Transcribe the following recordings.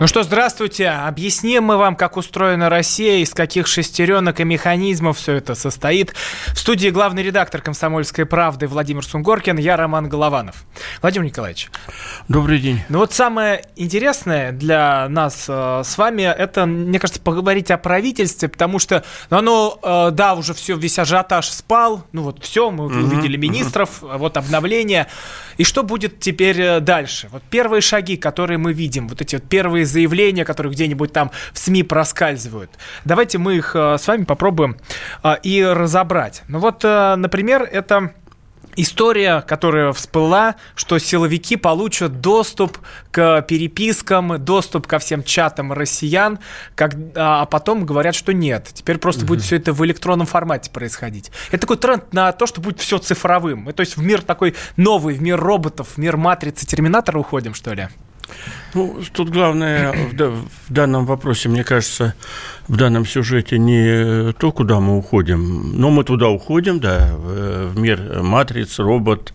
Ну что, здравствуйте. Объясним мы вам, как устроена Россия, из каких шестеренок и механизмов все это состоит. В студии главный редактор «Комсомольской правды» Владимир Сунгоркин, я Роман Голованов. Владимир Николаевич. Добрый день. Ну вот самое интересное для нас э, с вами, это, мне кажется, поговорить о правительстве, потому что ну, оно, э, да, уже все, весь ажиотаж спал, ну вот все, мы mm-hmm. увидели министров, mm-hmm. вот обновление. И что будет теперь э, дальше? Вот первые шаги, которые мы видим, вот эти вот первые заявления, которые где-нибудь там в СМИ проскальзывают. Давайте мы их э, с вами попробуем э, и разобрать. Ну вот, например, это история, которая всплыла, что силовики получат доступ к перепискам, доступ ко всем чатам россиян, как, а потом говорят, что нет. Теперь просто угу. будет все это в электронном формате происходить. Это такой тренд на то, что будет все цифровым. То есть в мир такой новый, в мир роботов, в мир матрицы Терминатора уходим, что ли? Ну, тут главное в, в данном вопросе, мне кажется, в данном сюжете не то, куда мы уходим, но мы туда уходим, да, в, мир матриц, робот,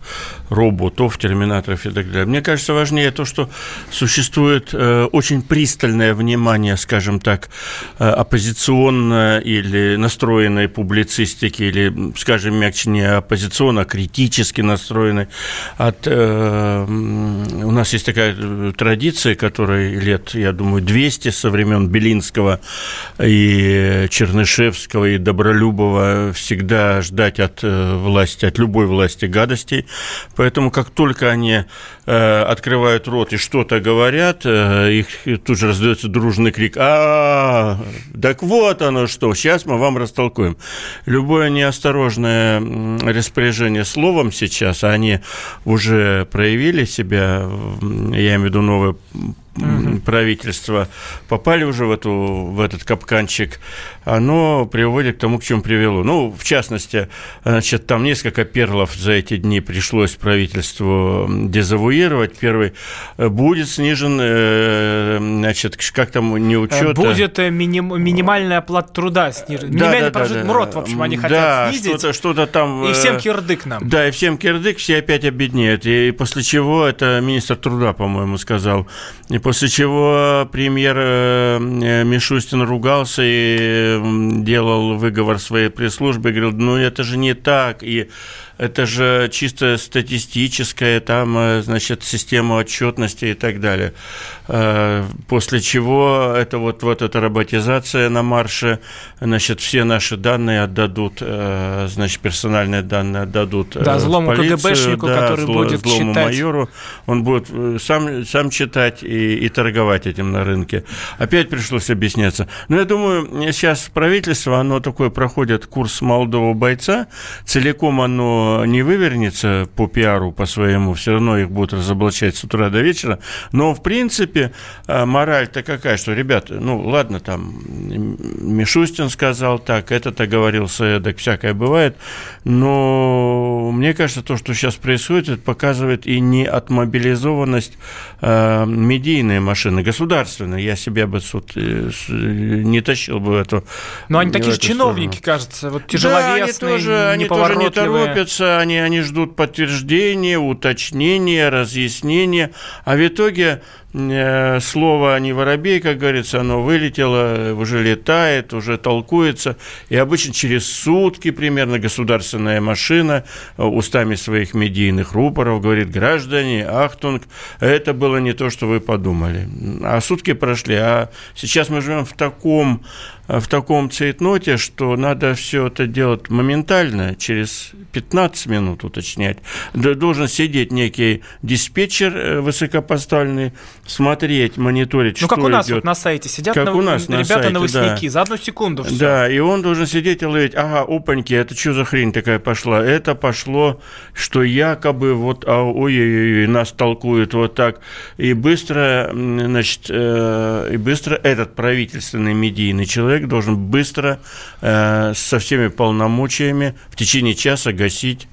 роботов, терминаторов и так далее. Мне кажется, важнее то, что существует э, очень пристальное внимание, скажем так, э, оппозиционно или настроенной публицистики, или, скажем, мягче, не оппозиционно, а критически настроенной. От, э, у нас есть такая традиция, которая лет, я думаю, 200 со времен Белинского и Чернышевского, и Добролюбова всегда ждать от э, власти, от любой власти гадостей. Поэтому как только они э, открывают рот и что-то говорят, э, их тут же раздается дружный крик «А, так вот оно что, сейчас мы вам растолкуем». Любое неосторожное распоряжение словом сейчас, а они уже проявили себя, я имею в виду новое угу. правительства попали уже в, эту, в этот капканчик, оно приводит к тому, к чему привело. Ну, в частности, значит, там несколько перлов за эти дни пришлось правительству дезавуировать. Первый э, будет снижен, э, значит, как там не учет. Будет э, миним, минимальная оплата труда снижена. Да, Минимальный да, прожиточный да, да. в общем, они хотят да, снизить. Что-то, что-то там. И всем кирдык нам. Да, и всем кирдык, все опять обеднеют. И после чего это министр труда, по-моему, сказал. И После чего премьер э, Мишустин ругался и делал выговор своей пресс-службе, говорил, ну это же не так, и это же чисто статистическая там, э, значит, система отчетности и так далее. Э, после чего это вот, вот эта роботизация на марше, значит, все наши данные отдадут, э, значит, персональные данные отдадут да, злому полицию, КГБшнику, да, который зло, будет злому читать. майору, он будет сам, сам читать и, и торговать этим на рынке. Опять пришлось объясняться. Но я думаю, сейчас правительство, оно такое проходит курс молодого бойца, целиком оно не вывернется по пиару, по своему, все равно их будут разоблачать с утра до вечера. Но, в принципе, э, мораль-то какая, что, ребята, ну, ладно, там, Мишустин сказал так, этот оговорился эдак, всякое бывает, но мне кажется, то, что сейчас происходит, это показывает и не отмобилизованность э, медийной машины, государственной. Я себя бы суд, э, не тащил бы в эту Но они такие же чиновники, сторону. кажется, вот тяжеловесные, да, они тоже, они тоже не торопятся, общаются, они, они ждут подтверждения, уточнения, разъяснения, а в итоге Э, слово не воробей, как говорится, оно вылетело, уже летает, уже толкуется. И обычно через сутки примерно государственная машина э, устами своих медийных рупоров говорит, граждане, ахтунг, это было не то, что вы подумали. А сутки прошли, а сейчас мы живем в таком в таком цейтноте, что надо все это делать моментально, через 15 минут уточнять. Должен сидеть некий диспетчер э, высокопоставленный, смотреть, мониторить, ну, что как у нас идет. Вот на сайте сидят как на, у нас ребята на сайте, новостники, да. за одну секунду все. Да, и он должен сидеть и ловить, ага, опаньки, это что за хрень такая пошла? Это пошло, что якобы вот, а, ой-ой-ой, нас толкуют вот так. И быстро, значит, э, и быстро этот правительственный медийный человек должен быстро э, со всеми полномочиями в течение часа гасить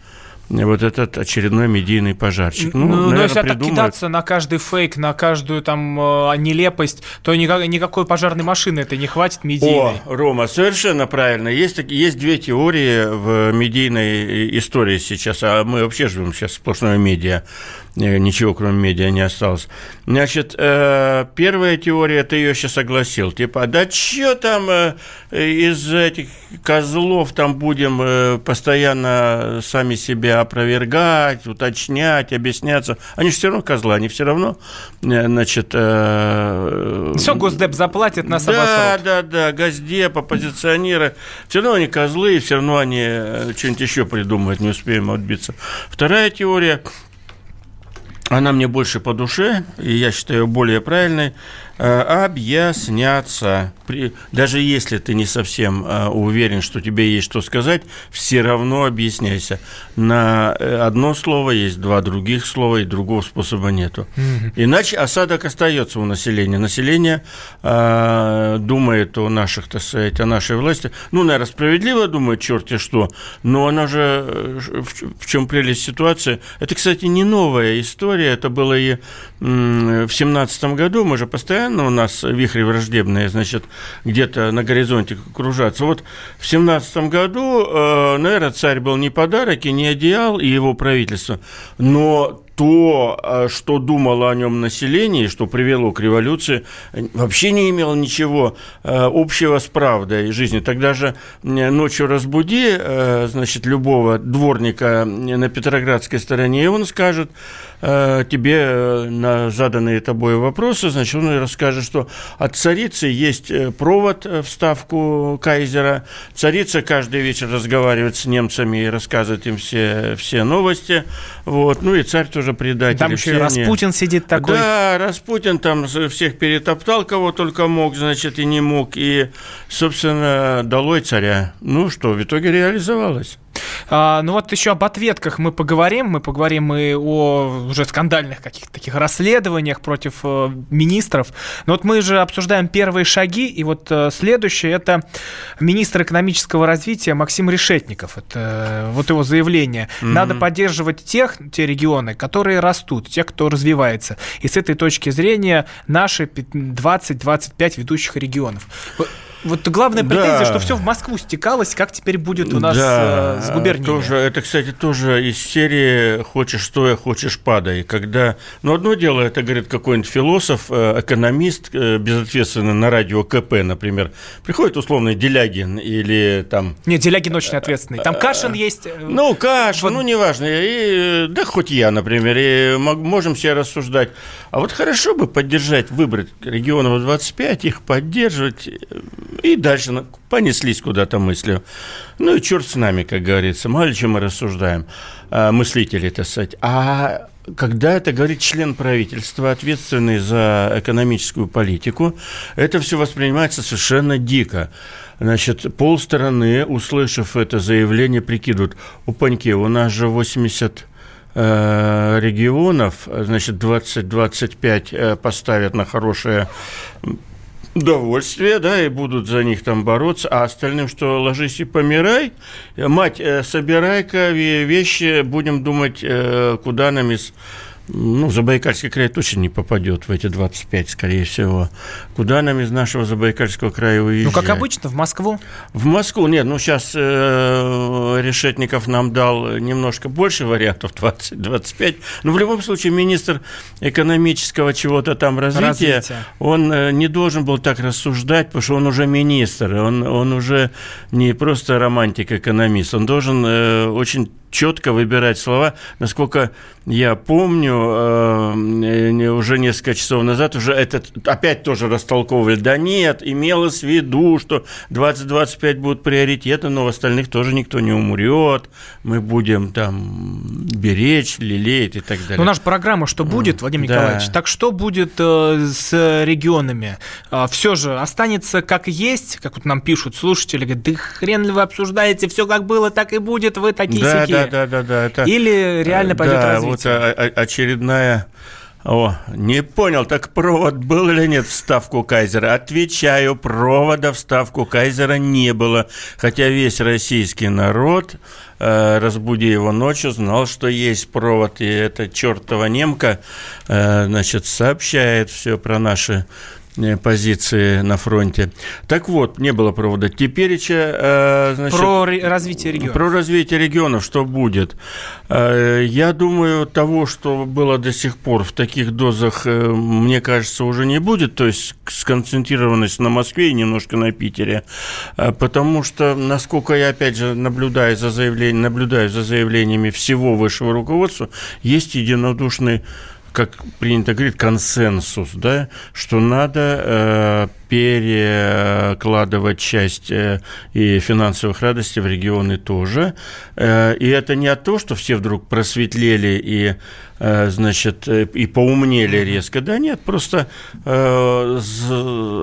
вот этот очередной медийный пожарчик. Ну, ну наверное, но если придумают... так кидаться на каждый фейк, на каждую там э, нелепость, то никак, никакой пожарной машины это не хватит медийной. О, Рома, совершенно правильно. Есть, есть две теории в медийной истории сейчас, а мы вообще живем сейчас в сплошное медиа. Э, ничего кроме медиа не осталось. Значит, э, первая теория, ты ее сейчас согласил, типа, да что там э, из этих козлов там будем постоянно сами себя опровергать, уточнять, объясняться. Они же все равно козлы, они все равно, значит... Все Госдеп заплатит, обосрут. Да, да, да, Госдеп, оппозиционеры, все равно они козлы, и все равно они что-нибудь еще придумают, не успеем отбиться. Вторая теория она мне больше по душе, и я считаю более правильной. Э, объясняться. Даже если ты не совсем э, уверен, что тебе есть что сказать, все равно объясняйся. На э, одно слово есть два других слова, и другого способа нету. Иначе осадок остается у населения. Население э, думает о наших, так сказать, о нашей власти. Ну, наверное, справедливо думает, черти что, но она же, в, в чем прелесть ситуации, это, кстати, не новая история, это было и в семнадцатом году, мы же постоянно постоянно у нас вихри враждебные, значит, где-то на горизонте кружатся. Вот в семнадцатом году, э, наверное, царь был не подарок и не одеял, и его правительство, но то, э, что думало о нем население, что привело к революции, вообще не имело ничего э, общего с правдой жизни. Тогда же ночью разбуди, значит, любого дворника на Петроградской стороне, и он скажет, тебе э, на заданные тобой вопросы, значит, он расскажет, что от царицы есть э, провод в ставку кайзера. Царица каждый вечер разговаривает с немцами и рассказывает им все, все новости. Вот. Ну и царь тоже предатель. Там еще и Распутин они... сидит такой. Да, Распутин там всех перетоптал, кого только мог, значит, и не мог. И, собственно, долой царя. Ну что, в итоге реализовалось. А, ну вот еще об ответках мы поговорим. Мы поговорим и о уже скандальных каких-то таких расследованиях против э, министров. Но вот мы же обсуждаем первые шаги, и вот э, следующее это министр экономического развития Максим Решетников. Это э, вот его заявление. Mm-hmm. Надо поддерживать тех, те регионы, которые растут, те, кто развивается. И с этой точки зрения наши 20-25 ведущих регионов. Вот главная претензия, да. что все в Москву стекалось, как теперь будет у нас да, э, с губерниями. Тоже, это, кстати, тоже из серии «хочешь стоя, хочешь падай». Когда, ну, одно дело, это говорит какой-нибудь философ, э, экономист, э, безответственно, на радио КП, например. Приходит условный Делягин или там... Нет, Делягин очень ответственный. Там Кашин есть. Ну, Кашин, вот. ну, неважно. И, да хоть я, например, и можем себе рассуждать. А вот хорошо бы поддержать, выбрать регионов 25, их поддерживать и дальше понеслись куда-то мысли. Ну и черт с нами, как говорится, мало чем мы рассуждаем, а, мыслители, так сказать. А когда это говорит член правительства, ответственный за экономическую политику, это все воспринимается совершенно дико. Значит, полстраны, услышав это заявление, прикидывают, упаньки, у нас же 80 э, регионов, значит, 20-25 э, поставят на хорошее удовольствие, да, и будут за них там бороться, а остальным, что ложись и помирай, мать, э, собирай-ка вещи, будем думать, э, куда нам из ну, Забайкальский край точно не попадет в эти 25, скорее всего. Куда нам из нашего Забайкальского края уезжать? Ну, как обычно, в Москву? В Москву, нет, ну, сейчас э, Решетников нам дал немножко больше вариантов, 20-25. Но в любом случае, министр экономического чего-то там развития, развития. он э, не должен был так рассуждать, потому что он уже министр, он, он уже не просто романтик-экономист, он должен э, очень четко выбирать слова. Насколько я помню, э, уже несколько часов назад уже этот опять тоже растолковывали. Да нет, имелось в виду, что 2025 будут приоритеты, но в остальных тоже никто не умрет. Мы будем там беречь, лелеять и так далее. Ну, наша программа «Что будет», Владимир да. Николаевич? Так что будет э, с регионами? А, Все же останется как есть, как вот нам пишут слушатели, говорят, да хрен ли вы обсуждаете, все как было, так и будет, вы такие да, да, да, да, да. Это, Или реально пойдет да, развитие? вот очередная О, не понял, так провод был или нет в ставку Кайзера? Отвечаю, провода в ставку Кайзера не было. Хотя весь российский народ, э, разбуди его ночью, знал, что есть провод. И эта чертова немка, э, значит, сообщает все про наши позиции на фронте. Так вот, не было провода. Теперь э, значит, про развитие регионов. Про развитие регионов, что будет. Э, я думаю, того, что было до сих пор в таких дозах, мне кажется, уже не будет. То есть сконцентрированность на Москве и немножко на Питере. Потому что, насколько я, опять же, наблюдаю за, заявлением, наблюдаю за заявлениями всего высшего руководства, есть единодушный как принято говорить, консенсус, да, что надо э, перекладывать часть э, и финансовых радостей в регионы тоже. Э, и это не то, что все вдруг просветлели и э, значит, и поумнели резко. Да нет, просто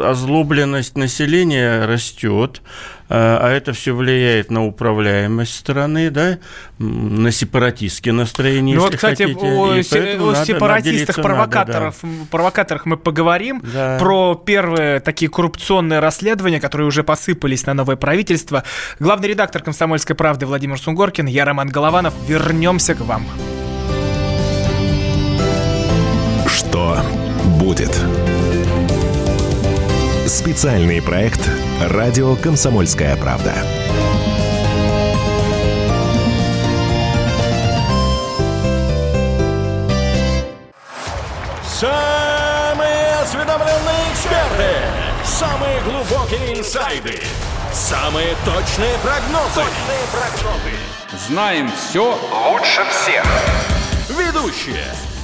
озлобленность населения растет, а это все влияет на управляемость страны, да, на сепаратистские настроения, ну, вот, кстати, хотите. о, о сепаратистах, провокаторов, надо, да. провокаторах мы поговорим, да. про первые такие такие коррупционные расследования, которые уже посыпались на новое правительство. Главный редактор «Комсомольской правды» Владимир Сунгоркин, я Роман Голованов. Вернемся к вам. Что будет? Специальный проект «Радио Комсомольская правда». Самые осведомленные эксперты Самые глубокие инсайды. Самые точные прогнозы. Точные прогнозы. Знаем все лучше всех. Ведущие.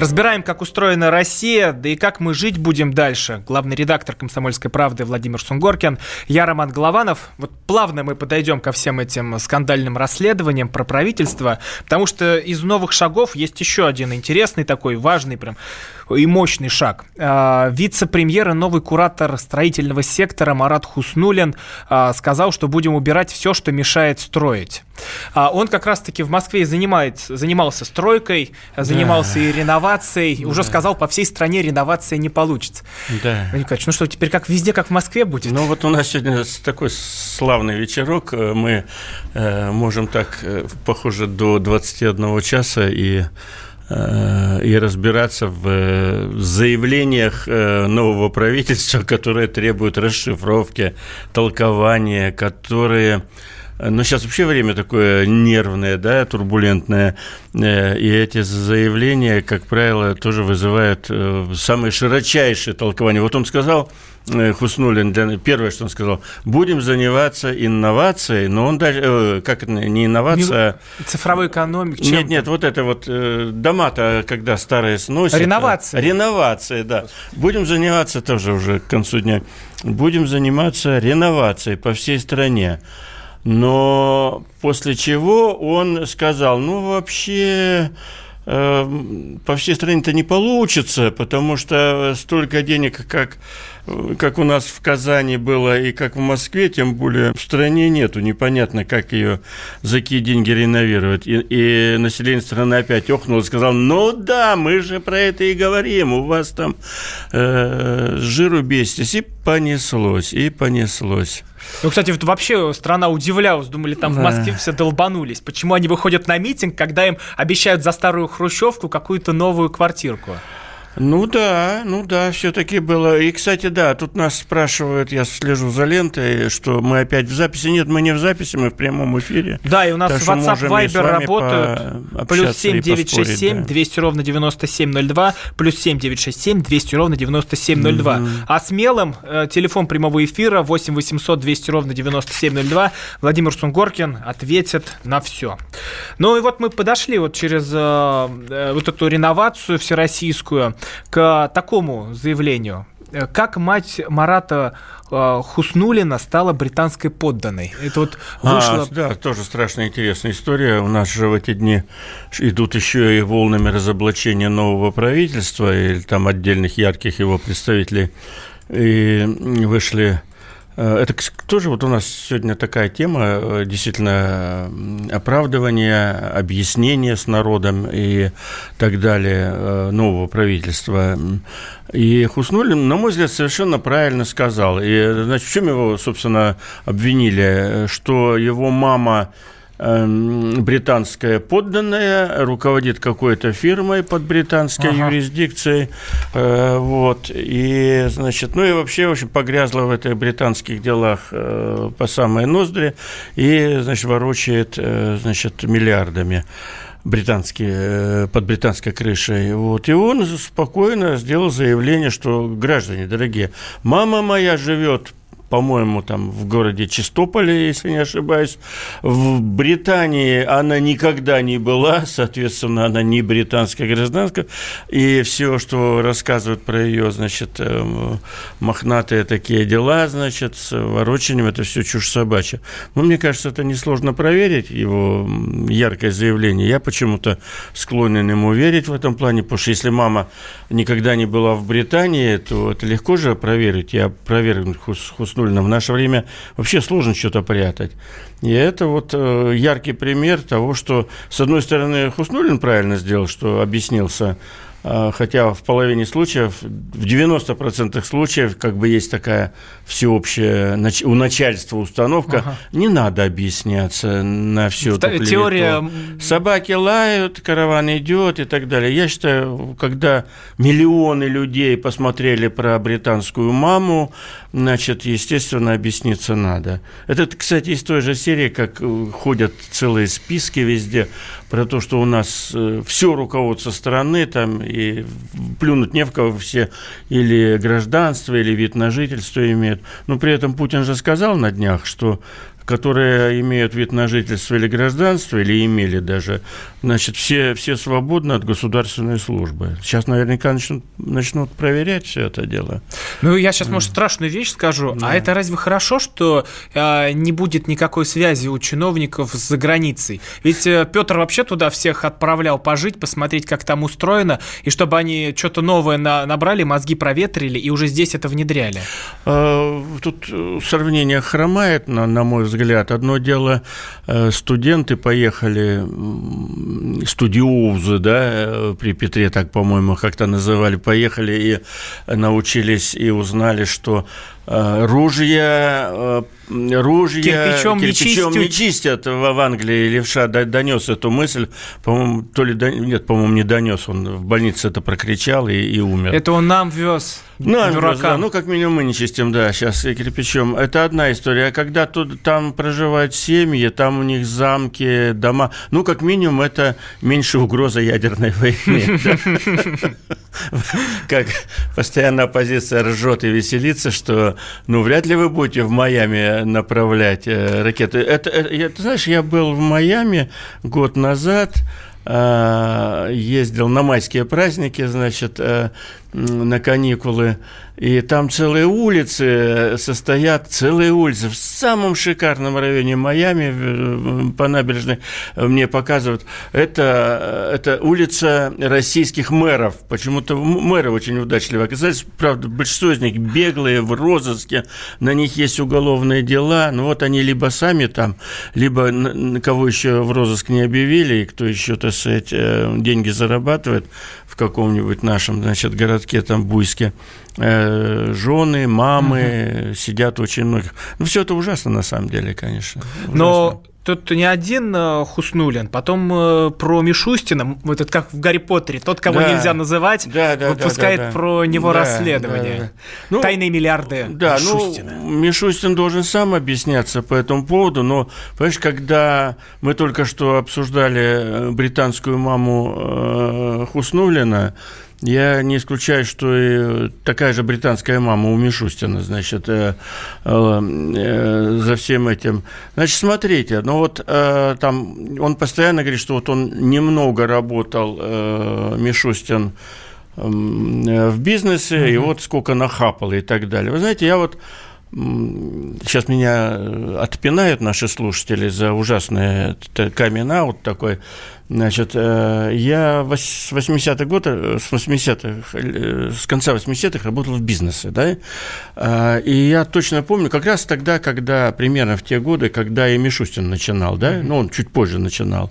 Разбираем, как устроена Россия, да и как мы жить будем дальше. Главный редактор «Комсомольской правды» Владимир Сунгоркин. Я Роман Голованов. Вот плавно мы подойдем ко всем этим скандальным расследованиям про правительство, потому что из новых шагов есть еще один интересный такой, важный прям и мощный шаг. А, вице-премьер и новый куратор строительного сектора Марат Хуснулин а, сказал, что будем убирать все, что мешает строить. А, он как раз-таки в Москве занимается, занимался стройкой, занимался да. и реновацией. Да. Уже сказал, по всей стране реновация не получится. Да. Николаевич, ну что, теперь как везде, как в Москве будет? Ну вот у нас сегодня такой славный вечерок. Мы э, можем так, э, похоже, до 21 часа и Э, и разбираться в э, заявлениях э, нового правительства, которые требуют расшифровки, толкования, которые но сейчас вообще время такое нервное, да, турбулентное, и эти заявления, как правило, тоже вызывают самые широчайшие толкования. Вот он сказал, Э, Хуснулин, первое, что он сказал, будем заниматься инновацией, но он даже, э, как это, не инновация... А цифровой экономик, Нет, нет, вот это вот, э, дома-то, когда старые сносят... Реновация. Реновация, да. Будем заниматься тоже уже к концу дня. Будем заниматься реновацией по всей стране. Но после чего он сказал, ну, вообще по всей стране-то не получится, потому что столько денег, как как у нас в Казани было и как в Москве, тем более в стране нету. Непонятно, как ее за какие деньги реновировать. И, и население страны опять охнуло сказал, ну да, мы же про это и говорим, у вас там э, жиру беситесь. И понеслось, и понеслось. Ну, кстати, вот вообще страна удивлялась, думали, там да. в Москве все долбанулись. Почему они выходят на митинг, когда им обещают за старую хрущевку какую-то новую квартирку? Ну да, ну да, все-таки было. И, кстати, да, тут нас спрашивают, я слежу за лентой, что мы опять в записи. Нет, мы не в записи, мы в прямом эфире. Да, и у нас WhatsApp, Viber работают. Плюс 7967 да. 200 ровно 9702, плюс 7967 200 ровно 9702. Mm-hmm. А смелым э, телефон прямого эфира 8 800 200 ровно 9702. Владимир Сунгоркин ответит на все. Ну и вот мы подошли вот через э, э вот эту реновацию всероссийскую к такому заявлению. Как мать Марата э, Хуснулина стала британской подданной? Это вот вышло... А, да, тоже страшно интересная история. У нас же в эти дни идут еще и волнами разоблачения нового правительства или там отдельных ярких его представителей. И вышли Э, это тоже вот у нас сегодня такая тема, э, действительно, оправдывание, объяснение с народом и так далее э, нового правительства. И Хуснулин, на мой взгляд, совершенно правильно сказал. И, значит, в чем его, собственно, обвинили? Что его мама британская подданная, руководит какой-то фирмой под британской ага. юрисдикцией, э, вот, и, значит, ну и вообще, в общем, погрязла в этих британских делах э, по самой ноздри и, значит, ворочает, э, значит, миллиардами британские, под британской крышей. Вот. И он спокойно сделал заявление, что, граждане дорогие, мама моя живет по-моему, там в городе Чистополе, если не ошибаюсь. В Британии она никогда не была, соответственно, она не британская гражданка. И все, что рассказывают про ее, значит, эм, мохнатые такие дела, значит, с ворочением, это все чушь собачья. Но мне кажется, это несложно проверить, его яркое заявление. Я почему-то склонен ему верить в этом плане, потому что если мама никогда не была в Британии, то это легко же проверить. Я проверил Хус, Хуснуллина. В наше время вообще сложно что-то прятать. И это вот э, яркий пример того, что, с одной стороны, Хуснулин правильно сделал, что объяснился хотя в половине случаев, в 90% случаев, как бы есть такая всеобщая у начальства установка, ага. не надо объясняться на все это Теория... Собаки лают, караван идет и так далее. Я считаю, когда миллионы людей посмотрели про британскую маму, значит, естественно, объясниться надо. Это, кстати, из той же серии, как э, ходят целые списки везде про то, что у нас э, все руководство страны там и плюнуть не в кого все или гражданство, или вид на жительство имеют. Но при этом Путин же сказал на днях, что которые имеют вид на жительство или гражданство, или имели даже, значит, все, все свободны от государственной службы. Сейчас наверняка начнут, начнут проверять все это дело. Ну, я сейчас, может, страшную вещь скажу. А да. А это разве хорошо, что э, не будет никакой связи у чиновников за границей? Ведь э, Петр вообще туда всех отправлял пожить, посмотреть, как там устроено, и чтобы они что-то новое на, набрали, мозги проветрили, и уже здесь это внедряли. А, тут э, сравнение хромает, на, на мой взгляд взгляд. Одно дело, э, студенты поехали, студиозы, да, э, при Петре, так, по-моему, как-то называли, поехали и научились и узнали, что э, ружья ружья кирпичом, кирпичом не, чистят. не чистят в Англии. Левша донес эту мысль, по-моему, то ли нет, по-моему, не донес, он в больнице это прокричал и, и умер. Это он нам вез. Нам вез, да. Ну, как минимум, мы не чистим, да, сейчас кирпичом. Это одна история. А когда тут, там проживают семьи, там у них замки, дома, ну, как минимум, это меньше угроза ядерной войны. Как постоянно оппозиция ржет и веселится, что, ну, вряд ли вы будете в Майами направлять э, ракеты. Это, это, знаешь, я был в Майами год назад, э, ездил на майские праздники, значит, э, на каникулы. И там целые улицы состоят, целые улицы в самом шикарном районе Майами, по набережной, мне показывают, это, это улица российских мэров. Почему-то мэры очень удачливы оказались. Правда, большинство из них беглые, в розыске, на них есть уголовные дела. Ну вот они либо сами там, либо кого еще в розыск не объявили, и кто еще, так сказать, э, деньги зарабатывает в каком-нибудь нашем, значит, городке, там, Буйске, э, жены, мамы, угу. сидят очень многих. Ну, все это ужасно, на самом деле, конечно. Ужасно. Но тут не один э, Хуснулин, потом э, про Мишустина, вот это как в Гарри Поттере, тот, кого Да. нельзя называть, Да, да, выпускает да, да, да. про него Да, расследование. да, да. Ну, Тайные миллиарды Да, Мишустина. ну, Мишустин должен сам объясняться по этому поводу, но, понимаешь, когда мы только что обсуждали британскую маму э, Хуснулина, я не исключаю, что и такая же британская мама у Мишустина, значит, э, э, э, за всем этим. Значит, смотрите, ну вот э, там он постоянно говорит, что вот он немного работал, э, Мишустин, э, в бизнесе, и вот сколько нахапало и так далее. Вы знаете, я вот сейчас меня э, отпинают наши слушатели за ужасный камин-аут такой. Значит, э, я с 80-х годов, с 80-х, э, с конца 80-х работал в бизнесе, да, А, и я точно помню, как раз тогда, когда, примерно в те годы, когда и Мишустин начинал, да, ну, он чуть позже начинал,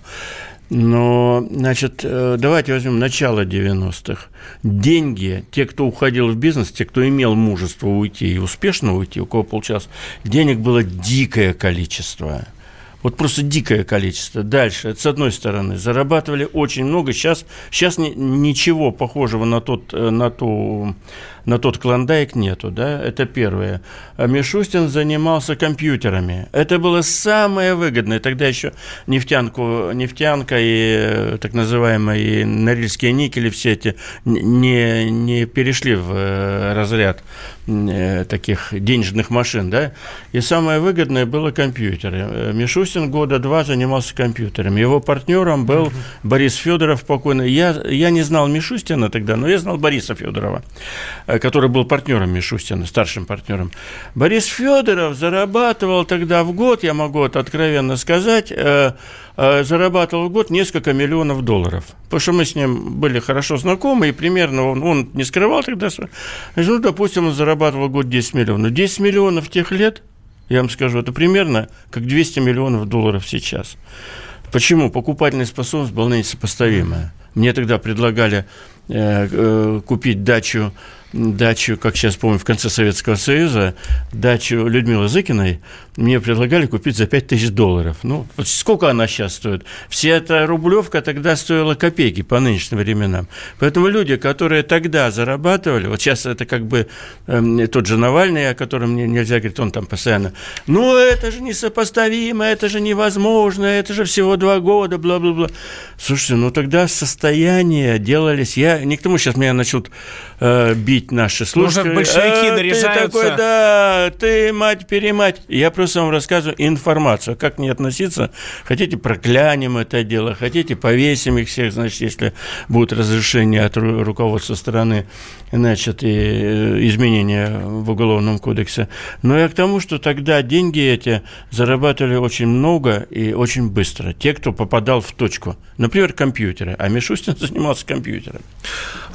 но, значит, э, давайте возьмем начало 90-х. Деньги, те, кто уходил в бизнес, те, кто имел мужество уйти и успешно уйти, у кого получалось, денег было дикое количество. Вот просто дикое количество. Дальше, с одной стороны, зарабатывали очень много. Сейчас, сейчас ни- ничего похожего на тот, э, на, ту, на тот клондайк нету, да, это первое. А Мишустин занимался компьютерами. Это было самое выгодное. Тогда еще нефтянку, нефтянка и э, так называемые норильские никели все эти не, не перешли в э, разряд э, таких денежных машин, да, и самое выгодное было компьютеры. Мишустин года два занимался компьютерами. Его партнером был Борис Федоров покойный. Я, я не знал Мишустина тогда, но я знал Бориса Федорова, который был партнером Мишустина, старшим партнером. Борис Федоров зарабатывал тогда в год, я могу это откровенно сказать, э, э, зарабатывал в год несколько миллионов долларов. Потому что мы с ним были хорошо знакомы, и примерно он, он не скрывал тогда. Ну, допустим, он зарабатывал в год 10 миллионов. 10 миллионов тех лет, я вам скажу, это примерно как 200 миллионов долларов сейчас. Почему? Покупательная способность была несопоставимая. Мне тогда предлагали э, э, купить дачу, дачу, как сейчас помню, в конце Советского Союза, дачу Людмилы Зыкиной, мне предлагали купить за 5 тысяч долларов. Ну, вот сколько она сейчас стоит? Вся эта рублевка тогда стоила копейки по нынешним временам. Поэтому люди, которые тогда зарабатывали, вот сейчас это как бы эм, тот же Навальный, о котором мне нельзя говорить, он там постоянно, ну, это же несопоставимо, это же невозможно, это же всего два года, бла-бла-бла. Слушайте, ну тогда состояния делались, я не к тому, сейчас меня начнут э, бить наши слушатели. большевики «А, наряжаются». Ты такой, да, ты мать-перемать. Я просто вам рассказываю информацию, как не относиться. Хотите, проклянем это дело, хотите, повесим их всех, значит, если будет разрешение от ру- руководства страны, значит, и э, изменения в Уголовном кодексе. Но я к тому, что тогда деньги эти зарабатывали очень много и очень быстро. Те, кто попадал в точку. Например, компьютеры. А Мишустин занимался компьютером.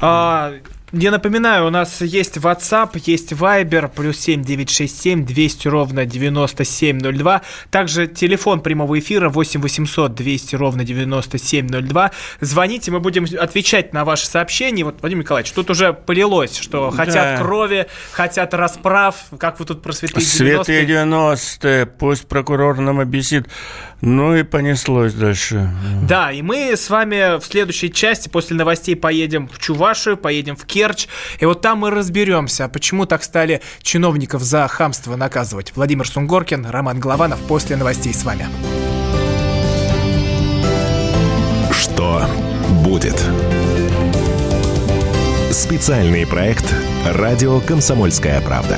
А, я напоминаю, у нас есть WhatsApp, есть Viber, плюс 7967 200 ровно 9702. Также телефон прямого эфира 8 800 200 ровно 9702. Звоните, мы будем отвечать на ваши сообщения. Вот, Владимир Николаевич, тут уже полилось, что хотят Да. крови, хотят расправ. Как вы тут просветлите Святые 90-е, пусть прокурор нам объяснит. Ну и понеслось дальше. Да, и мы с вами в следующей части после новостей поедем в Чувашию, поедем в Керчь, и вот там мы разберемся, почему так стали чиновников за хамство наказывать. Владимир Сунгоркин, Роман Голованов после новостей с вами. Что будет? Специальный проект «Радио Комсомольская правда».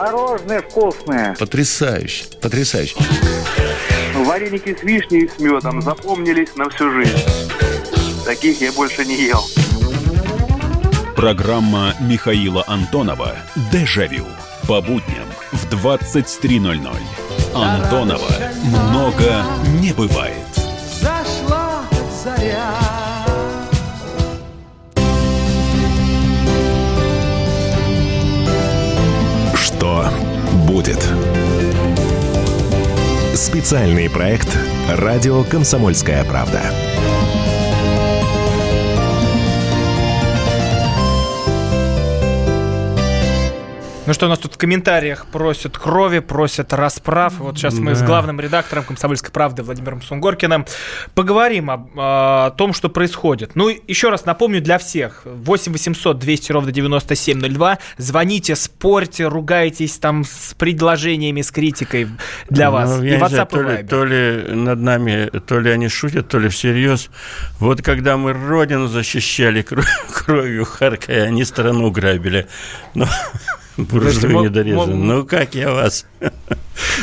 Мороженое вкусное. Потрясающе, потрясающе. Вареники с вишней и с медом запомнились на всю жизнь. Таких я больше не ел. Программа Михаила Антонова «Дежавю». По будням в 23.00. Антонова много не бывает. Зашла заря. Будет? Специальный проект «Радио Комсомольская правда». Ну что, у нас тут в комментариях просят крови, просят расправ. Вот сейчас мы с Да. главным редактором «Комсомольской правды» Владимиром Сунгоркиным поговорим об, а, о том, что происходит. Ну, еще раз напомню для всех. 8 800 200 ровно 9702. Звоните, спорьте, ругайтесь там с предложениями, с критикой для вас. Ну, и я не знаю, WhatsApp, то, и ли, то ли над нами, то ли они шутят, то ли всерьез. Вот когда мы родину защищали кро- кровью, харкая, они страну грабили. Ну, недорезаны. мо- Ну, как я вас?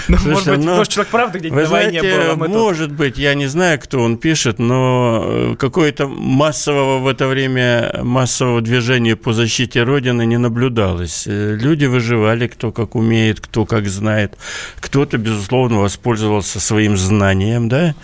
Ну, может Слушайте, быть, ну, может, человек правда где-нибудь на войне был, мы тут- может быть, я не знаю, кто он пишет, но э, какое-то массового в это время массового движения по защите Родины не наблюдалось. Э, Люди выживали, кто как умеет, кто как знает. Кто-то, безусловно, воспользовался своим знанием, да,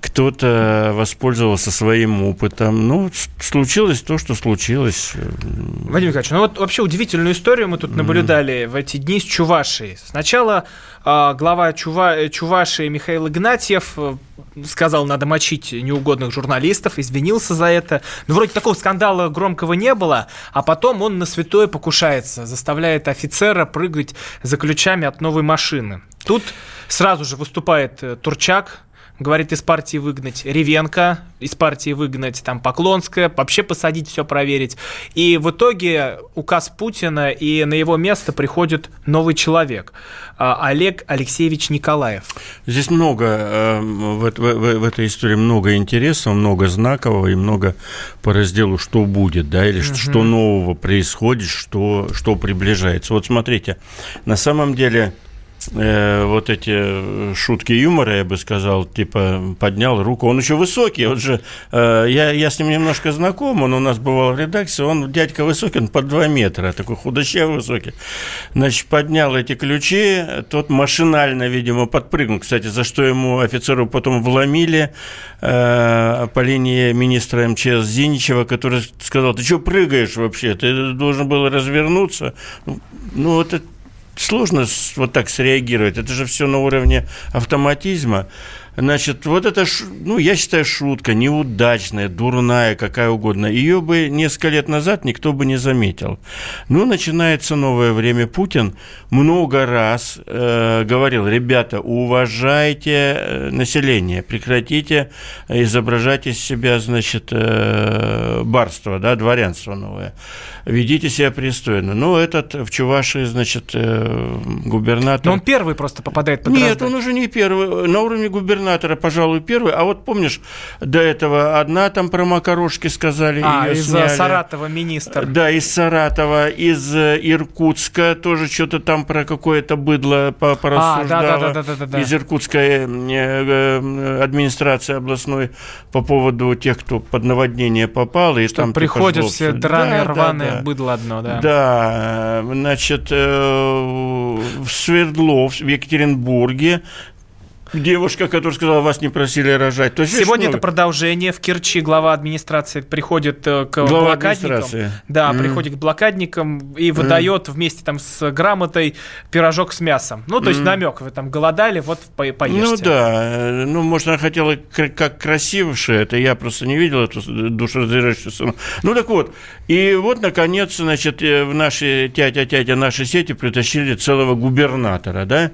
кто-то воспользовался своим опытом. Ну, случилось то, что случилось. Владимир Николаевич, ну вот вообще удивительную историю мы тут наблюдали в эти дни с Чувашией. Сначала глава Чува, Чувашии Михаил Игнатьев э, сказал, надо мочить неугодных журналистов, извинился за это. Но вроде такого скандала громкого не было, а потом он на святое покушается, заставляет офицера прыгать за ключами от новой машины. Тут сразу же выступает э, Турчак, говорит из партии выгнать Ревенко, из партии выгнать там Поклонская, вообще посадить, все проверить. И в итоге указ Путина, и на его место приходит новый человек, а, Олег Алексеевич Николаев. Здесь много, э, в, в- в- в этой истории много интересного, много знакового и много по разделу, что будет, да, или ш- что нового происходит, что, что приближается. Вот смотрите, на самом деле э, вот эти э, шутки юмора, я бы сказал, типа поднял руку, он еще высокий, он же, э, я, я с ним немножко знаком, он у нас бывал в редакции, он дядька высокий, он под 2 метра, такой худощавый высокий. Значит, поднял эти ключи, тот машинально, видимо, подпрыгнул, кстати, за что ему офицеру потом вломили э, по линии министра МЧС Зиничева, который сказал, ты что прыгаешь вообще, ты должен был развернуться. Ну, Ну, это сложно вот так среагировать. Это же все на уровне автоматизма. Значит, вот это, ну, я считаю, шутка неудачная, дурная, какая угодно. Ее бы несколько лет назад никто бы не заметил. Ну, начинается новое время. Путин много раз э, говорил, ребята, уважайте э, население, прекратите изображать из себя, значит, э, барство, да, дворянство новое. Ведите себя пристойно. Ну, этот в Чувашии, значит, э, губернатор... Но он первый просто попадает под Нет, раздачу. он уже не первый. На уровне губернатора, пожалуй, первый. А вот помнишь, до этого одна там про макарошки сказали, А, из сняли. Саратова министр. Да, из Саратова, из э, Иркутска тоже что-то там про какое-то быдло по- порассуждало. А, да-да-да-да-да-да. Из Иркутской э, администрации областной по поводу тех, кто под наводнение попал. И Что там типа приходят жлобство. все драные, Да, да, рваные, да. быдло одно, да. Да, значит, э, в Свердлов, в Екатеринбурге девушка, которая сказала, вас не просили рожать. То есть Сегодня много. это продолжение. В Керчи глава администрации приходит э, к Глава блокадникам. Да, Мгм. приходит к блокадникам и выдает вместе там с грамотой пирожок с мясом. Ну, то есть намек, вы там голодали, вот по- поешьте. Ну да, э, ну, может, она хотела как красивше, это я просто не видел эту душераздирающую сцену. Ну так вот, и вот, наконец, значит, э, в наши тятя-тятя, наши сети притащили целого губернатора, да?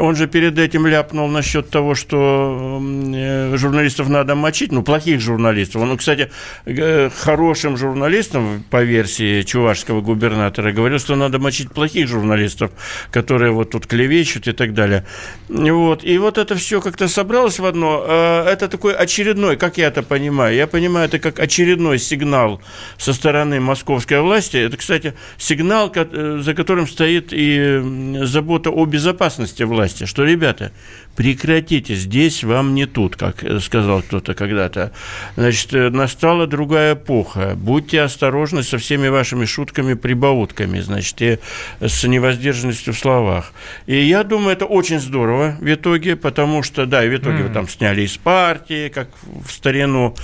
Он же перед этим ляпнул насчет того, что э, журналистов надо мочить, ну, плохих журналистов. Он, кстати, э, хорошим журналистам, по версии чувашского губернатора, говорил, что надо мочить плохих журналистов, которые вот тут клевещут и так далее. Вот. И вот это все как-то собралось в одно. Э, Это такой очередной, как я это понимаю, я понимаю, это как очередной сигнал со стороны московской власти. Это, кстати, сигнал, э, за которым стоит и забота о безопасности власти власти, что, ребята, прекратите, здесь вам не тут, как сказал кто-то когда-то. Значит, настала другая эпоха. Будьте осторожны со всеми вашими шутками, прибаутками, значит, и с невоздержанностью в словах. И я думаю, это очень здорово в итоге, потому что, да, в итоге mm. там сняли из партии, как в старину,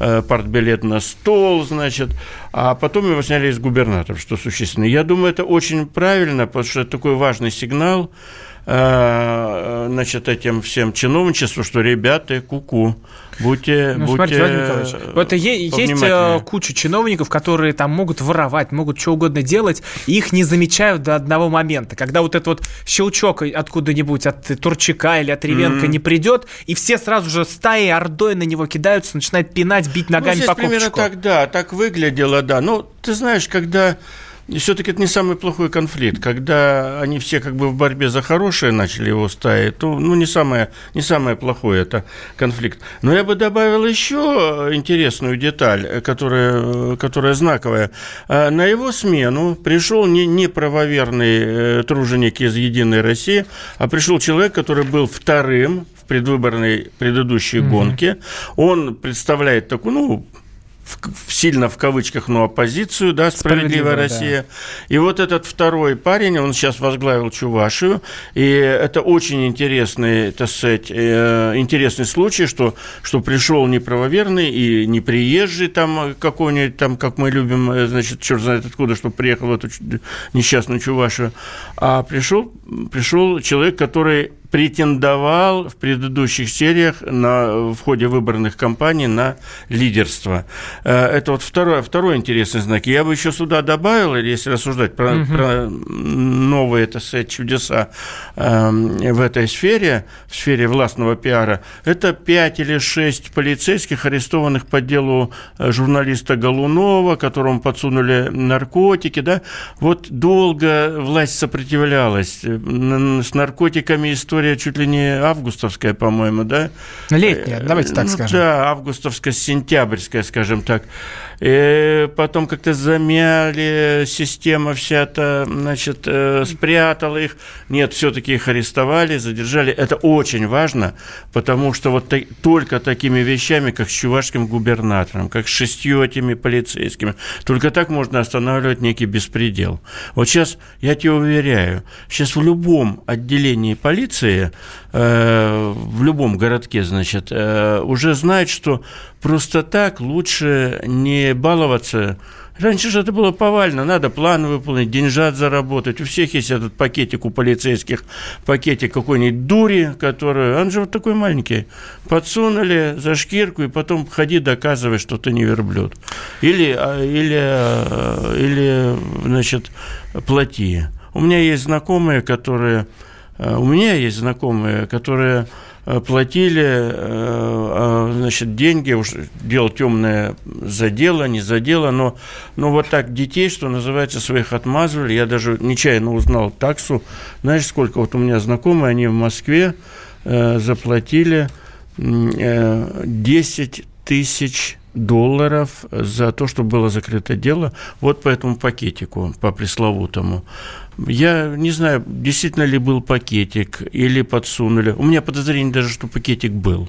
э, партбилет на стол, значит, а потом его сняли из губернаторов, что существенно. Я думаю, это очень правильно, потому что это такой важный сигнал, Э, значит, этим всем чиновничеству, что ребята, куку, будьте, ну, будьте смотрите, это есть э, куча чиновников, которые там могут воровать, могут что угодно делать, и их не замечают до одного момента, когда вот этот вот щелчок откуда-нибудь от Турчака или от Ревенко mm-hmm. не придет, и все сразу же стаи ордой на него кидаются, начинают пинать, бить ну, ногами ну, по примерно так, да, так выглядело, да. Ну, ты знаешь, когда все-таки это не самый плохой конфликт. Когда они все как бы в борьбе за хорошее начали его ставить, то ну, не, самое, не самое плохое это конфликт. Но я бы добавил еще интересную деталь, которая, которая знаковая. А на его смену пришел не, не правоверный э, труженик из «Единой России», а пришел человек, который был вторым в предвыборной предыдущей mm-hmm. гонке. Он представляет такую, ну, в, сильно в кавычках, но оппозицию, да, «Справедливая Россия». Да. И вот этот второй парень, он сейчас возглавил Чувашию, и это очень интересный, так сказать, э, интересный случай, что, что пришел неправоверный и не приезжий там какой-нибудь, там, как мы любим, э, значит, черт знает откуда, что приехал в эту несчастную Чувашию, а пришел, пришел человек, который претендовал в предыдущих сериях на, в ходе выборных кампаний на лидерство. Э, это вот второй, второй интересный знак. Я бы еще сюда добавил, если рассуждать про, угу. про новые, так сказать, чудеса э, в этой сфере, в сфере властного пиара, это пять или шесть полицейских, арестованных по делу э, журналиста Голунова, которому подсунули наркотики, да, вот долго власть сопротивлялась. С наркотиками история история чуть ли не августовская, по-моему, да? Летняя, давайте так ну, скажем. Да, августовско-сентябрьская, скажем так. И потом как-то замяли, система вся то значит, э, спрятала их. Нет, все-таки их арестовали, задержали. Это очень важно, потому что вот только такими вещами, как с чувашским губернатором, как с шестью этими полицейскими, только так можно останавливать некий беспредел. Вот сейчас, я тебе уверяю, сейчас в любом отделении полиции, в любом городке, значит, э, уже знают, что просто так лучше не баловаться. Раньше же это было повально, надо план выполнить, деньжат заработать. У всех есть этот пакетик у полицейских, пакетик какой-нибудь дури, который, он же вот такой маленький, подсунули за шкирку, и потом ходи доказывай, что ты не верблюд. Или, а, или, а, или значит, плати. У меня есть знакомые, которые... А, у меня есть знакомые, которые Э, платили э, а, значит, деньги, уж дело темное за дело, не за дело, но, но вот так детей, что называется, своих отмазывали. Я даже нечаянно узнал таксу. Знаешь, сколько вот у меня знакомые, они в Москве э, заплатили 10 тысяч долларов за то, что было закрыто дело, вот по этому пакетику, по пресловутому. Я не знаю, действительно ли был пакетик или подсунули. У меня подозрение даже, что пакетик был.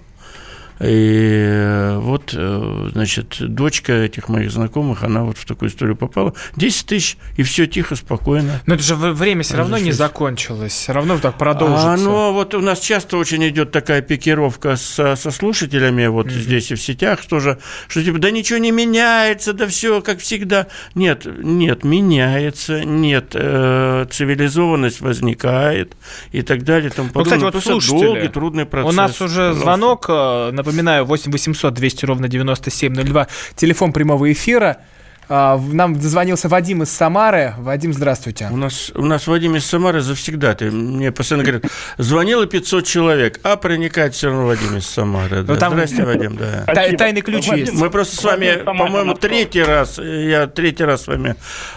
И вот, э, значит, дочка этих моих знакомых, она вот в такую историю попала. 10 тысяч, и все тихо, спокойно. Но это же время все равно не закончилось, все равно так продолжится. А, ну, вот у нас часто очень идет такая пикировка со, со слушателями вот mm-hmm. здесь и в сетях, что же, что типа, да ничего не меняется, да все как всегда. Нет, нет, меняется, нет, э, цивилизованность возникает и так далее. Там, ну, кстати, вот слушатели, долгий, трудный процесс. У нас уже Пожалуйста. звонок, э, Напоминаю, 8 800 200 ровно 9702. Телефон прямого эфира. А, нам дозвонился Вадим из Самары. Вадим, здравствуйте. У нас, у нас Вадим из Самары завсегда. Ты мне постоянно говорят, звонило 500 человек, а проникает все равно Вадим из Самары. Да. Ну, там... Здравствуйте, Вадим. Да. Тай, тайный ключ Вадим, есть. Мы просто с вами, по-моему, третий раз, я третий раз с вами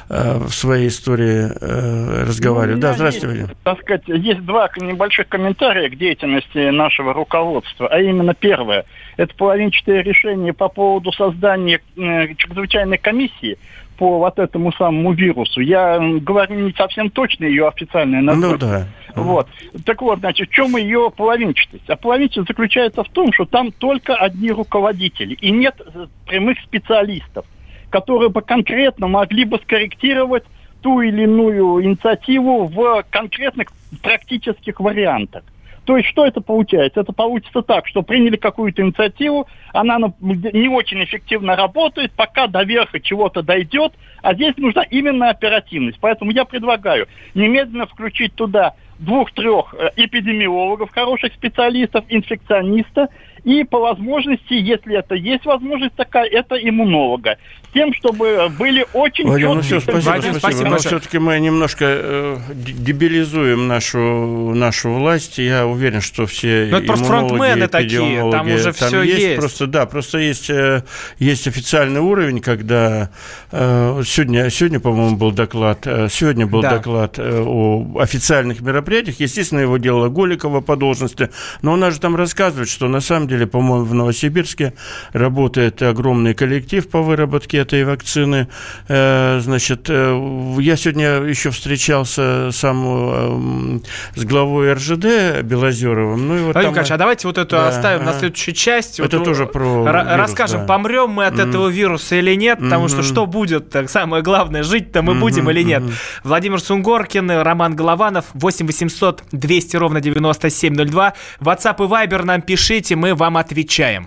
э, в своей истории э, разговариваю. Ну, да, здравствуйте, есть, Вадим. Так сказать, есть два небольших комментария к деятельности нашего руководства. А именно первое. Это половинчатое решение по поводу создания э, чрезвычайной комиссии по вот этому самому вирусу. Я говорю не совсем точно ее официальное название. Ну да. Вот. Так вот, значит, в чем ее половинчатость? А половинчатость заключается в том, что там только одни руководители и нет э, прямых специалистов, которые бы конкретно могли бы скорректировать ту или иную инициативу в конкретных практических вариантах. То есть что это получается? Это получится так, что приняли какую-то инициативу, она не очень эффективно работает, пока до верха чего-то дойдет, а здесь нужна именно оперативность. Поэтому я предлагаю немедленно включить туда двух-трех э, эпидемиологов, хороших специалистов, инфекциониста и по возможности, если это есть возможность такая, это иммунолога. Тем, чтобы были очень Владимир, ну все, спасибо, Владимир, спасибо. спасибо. Но все-таки мы немножко э, дебилизуем нашу, нашу власть. Я уверен, что все Но это просто фронтмены такие, там уже там все есть, есть. Просто, да, просто есть, э, есть официальный уровень, когда э, сегодня, сегодня, по-моему, был доклад, э, сегодня был да. доклад э, о официальных мероприятиях. Естественно, его делала Голикова по должности, но она же там рассказывает, что на самом деле, по-моему, в Новосибирске работает огромный коллектив по выработке этой вакцины. Э, значит, э, я сегодня еще встречался сам э, с главой РЖД Белозеровым. Ну, и вот Владимир Николаевич, а давайте вот эту да, оставим ага. на следующую часть. Это вот, тоже про вирус, Расскажем, да. помрем мы от этого вируса или нет, потому mm-hmm. что что будет, так самое главное, жить-то мы mm-hmm. будем или нет. Mm-hmm. Владимир Сунгоркин, Роман Голованов, 8 800 200 ровно 9702. WhatsApp и Viber нам пишите, мы вам отвечаем.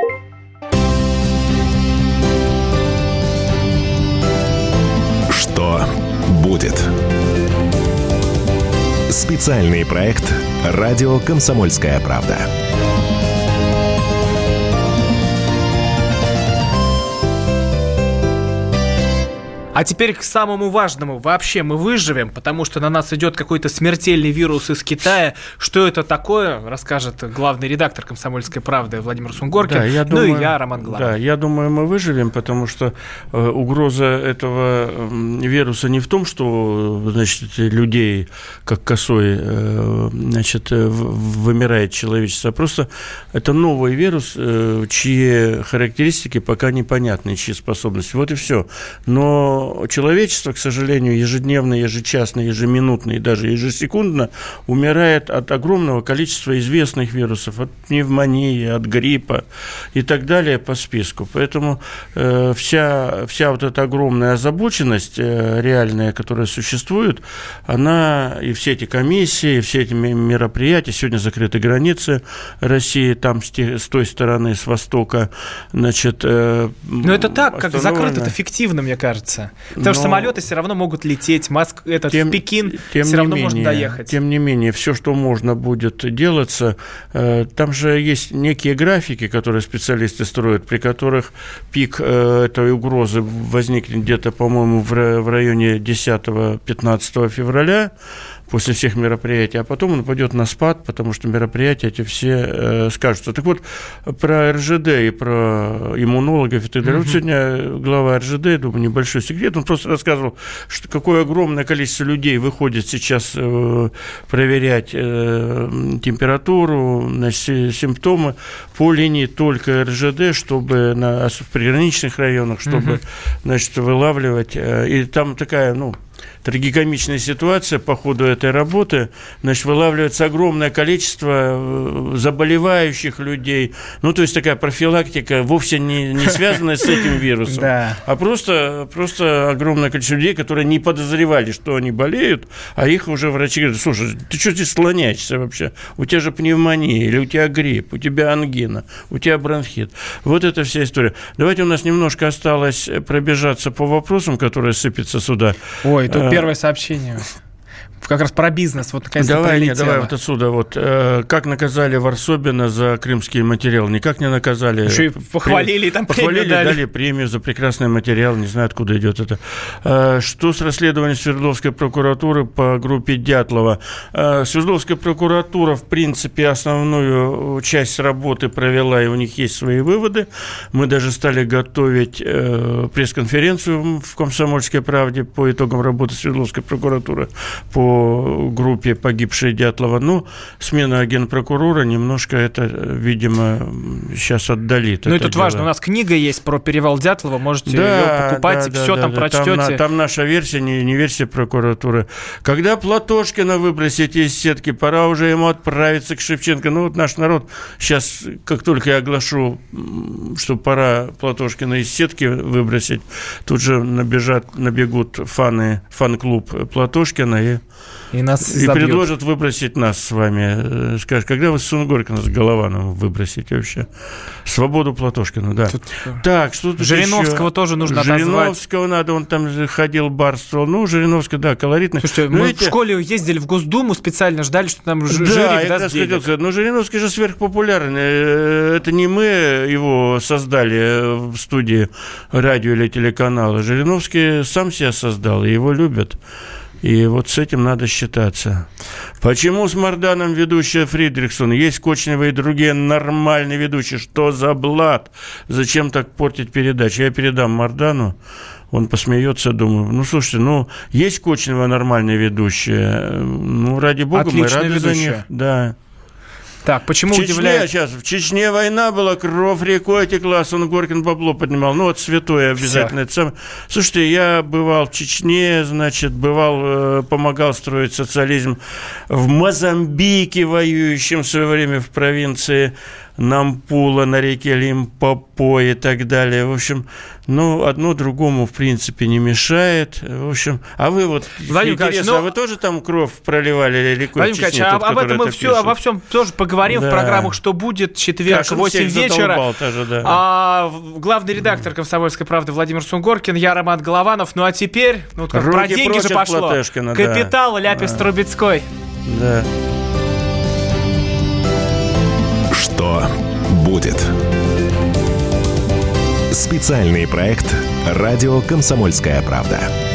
Будет? Специальный проект «Радио Комсомольская правда». А теперь к самому важному. Вообще мы выживем, потому что на нас идет какой-то смертельный вирус из Китая. Что это такое, расскажет главный редактор «Комсомольской правды» Владимир Сунгоркин. Да, я думаю, ну и я, Роман Главный. Да, я думаю, мы выживем, потому что э, угроза этого э, вируса не в том, что значит, людей, как косой, э, значит, э, вымирает человечество, а просто это новый вирус, э, чьи характеристики пока непонятны, чьи способности. Вот и все. Но человечество, к сожалению, ежедневно, ежечасно, ежеминутно и даже ежесекундно умирает от огромного количества известных вирусов, от пневмонии, от гриппа и так далее по списку. Поэтому э, вся, вся вот эта огромная озабоченность э, реальная, которая существует, она и все эти комиссии, и все эти мероприятия, сегодня закрыты границы России, там с, те, с той стороны, с востока, значит... Э, Но это так, как закрыто, это фиктивно, мне кажется. Потому Но... что самолеты все равно могут лететь, Моск... этот, тем, в Пекин тем все равно менее, можно доехать. Тем не менее, все, что можно будет делаться, э, там же есть некие графики, которые специалисты строят, при которых пик э, этой угрозы возникнет где-то, по-моему, в районе 10-15 февраля, после всех мероприятий, а потом он пойдет на спад, потому что мероприятия эти все э, скажутся. Так вот, про РЖД и про иммунологов и так далее. Угу. Вот сегодня глава РЖД, думаю, небольшой секрет, он просто рассказывал, что какое огромное количество людей выходит сейчас э, проверять э, температуру, значит, симптомы по линии только РЖД, чтобы на, в приграничных районах, чтобы, угу. значит, вылавливать. Э, и там такая, ну, трагикомичная ситуация по ходу этой работы. Значит, вылавливается огромное количество э, заболевающих людей. Ну, то есть такая профилактика вовсе не, не связанная с этим вирусом, а просто, просто огромное количество людей, которые не подозревали, что они болеют, а их уже врачи говорят, слушай, ты что здесь слоняешься вообще? У тебя же пневмония, или у тебя грипп, у тебя ангина, у тебя бронхит. Вот эта вся история. Давайте у нас немножко осталось пробежаться по вопросам, которые сыпятся сюда. Ой, тут первое сообщение. Как раз про бизнес. Вот, наконец давай, нет, давай вот отсюда. Вот, э, как наказали Варсобина за крымский материал? Никак не наказали. Еще и похвалили, При... там похвалили, дали. дали премию за прекрасный материал. Не знаю, откуда идет это. Э, что с расследованием Свердловской прокуратуры по группе Дятлова? Э, Свердловская прокуратура, в принципе, основную часть работы провела, и у них есть свои выводы. Мы даже стали готовить э, пресс-конференцию в «Комсомольской правде» по итогам работы Свердловской прокуратуры по группе погибшей Дятлова. Ну, смена генпрокурора немножко это, видимо, сейчас отдалит. Ну, и тут дело. важно, у нас книга есть про перевал Дятлова, можете да, ее покупать, да, и все да, там да, прочтете. Там, там наша версия, не, не версия прокуратуры. Когда Платошкина выбросить из сетки, пора уже ему отправиться к Шевченко. Ну, вот наш народ сейчас, как только я оглашу, что пора Платошкина из сетки выбросить, тут же набежат, набегут фаны, фан-клуб Платошкина и и нас И забьют. предложат выбросить нас с вами. Э, скажешь, когда вы с Сунгоркина с Голованом выбросите вообще? Свободу Платошкина, да. Тут... Так, что тут Жириновского еще? тоже нужно Жириновского отозвать. надо, он там ходил, барствовал. Ну, Жириновский, да, колоритный. Слушайте, Но мы эти... в школе ездили в Госдуму специально, ждали, что там да, Жирик я даст хотел сказать, но Жириновский же сверхпопулярный. Э, это не мы его создали в студии радио или телеканала. Жириновский сам себя создал, и его любят. И вот с этим надо считаться. Почему с Марданом ведущая Фридрихсон? Есть Кочнева и другие нормальные ведущие. Что за блат? Зачем так портить передачу? Я передам Мардану. Он посмеется, думаю, ну, слушайте, ну, есть Кочнева нормальная ведущая. Ну, ради бога, Отличная мы рады ведущая. за них. Да. Так, почему в Чечне, удивляет? сейчас, в Чечне война была, кровь рекой текла, он Горкин бабло поднимал. Ну, вот святое обязательно. Это сам... Слушайте, я бывал в Чечне, значит, бывал, э, помогал строить социализм в Мозамбике, воюющем в свое время в провинции Нампула на реке Лимпопо и так далее. В общем, ну, одно другому, в принципе, не мешает. В общем, а вы вот, Владимир интересно, ну, а вы тоже там кровь проливали или Владимир Николаевич, а, об этом мы все, обо всем тоже поговорим да. в программах «Что будет?» четверг, Кашин 8 вечера. Тоже, да. а, главный редактор «Комсомольской правды» Владимир Сунгоркин, я Роман Голованов. Ну, а теперь, ну, как про деньги же пошло. Капитал да. Ляпис да. Трубецкой. Да. Что будет? Специальный проект «Радио Комсомольская правда».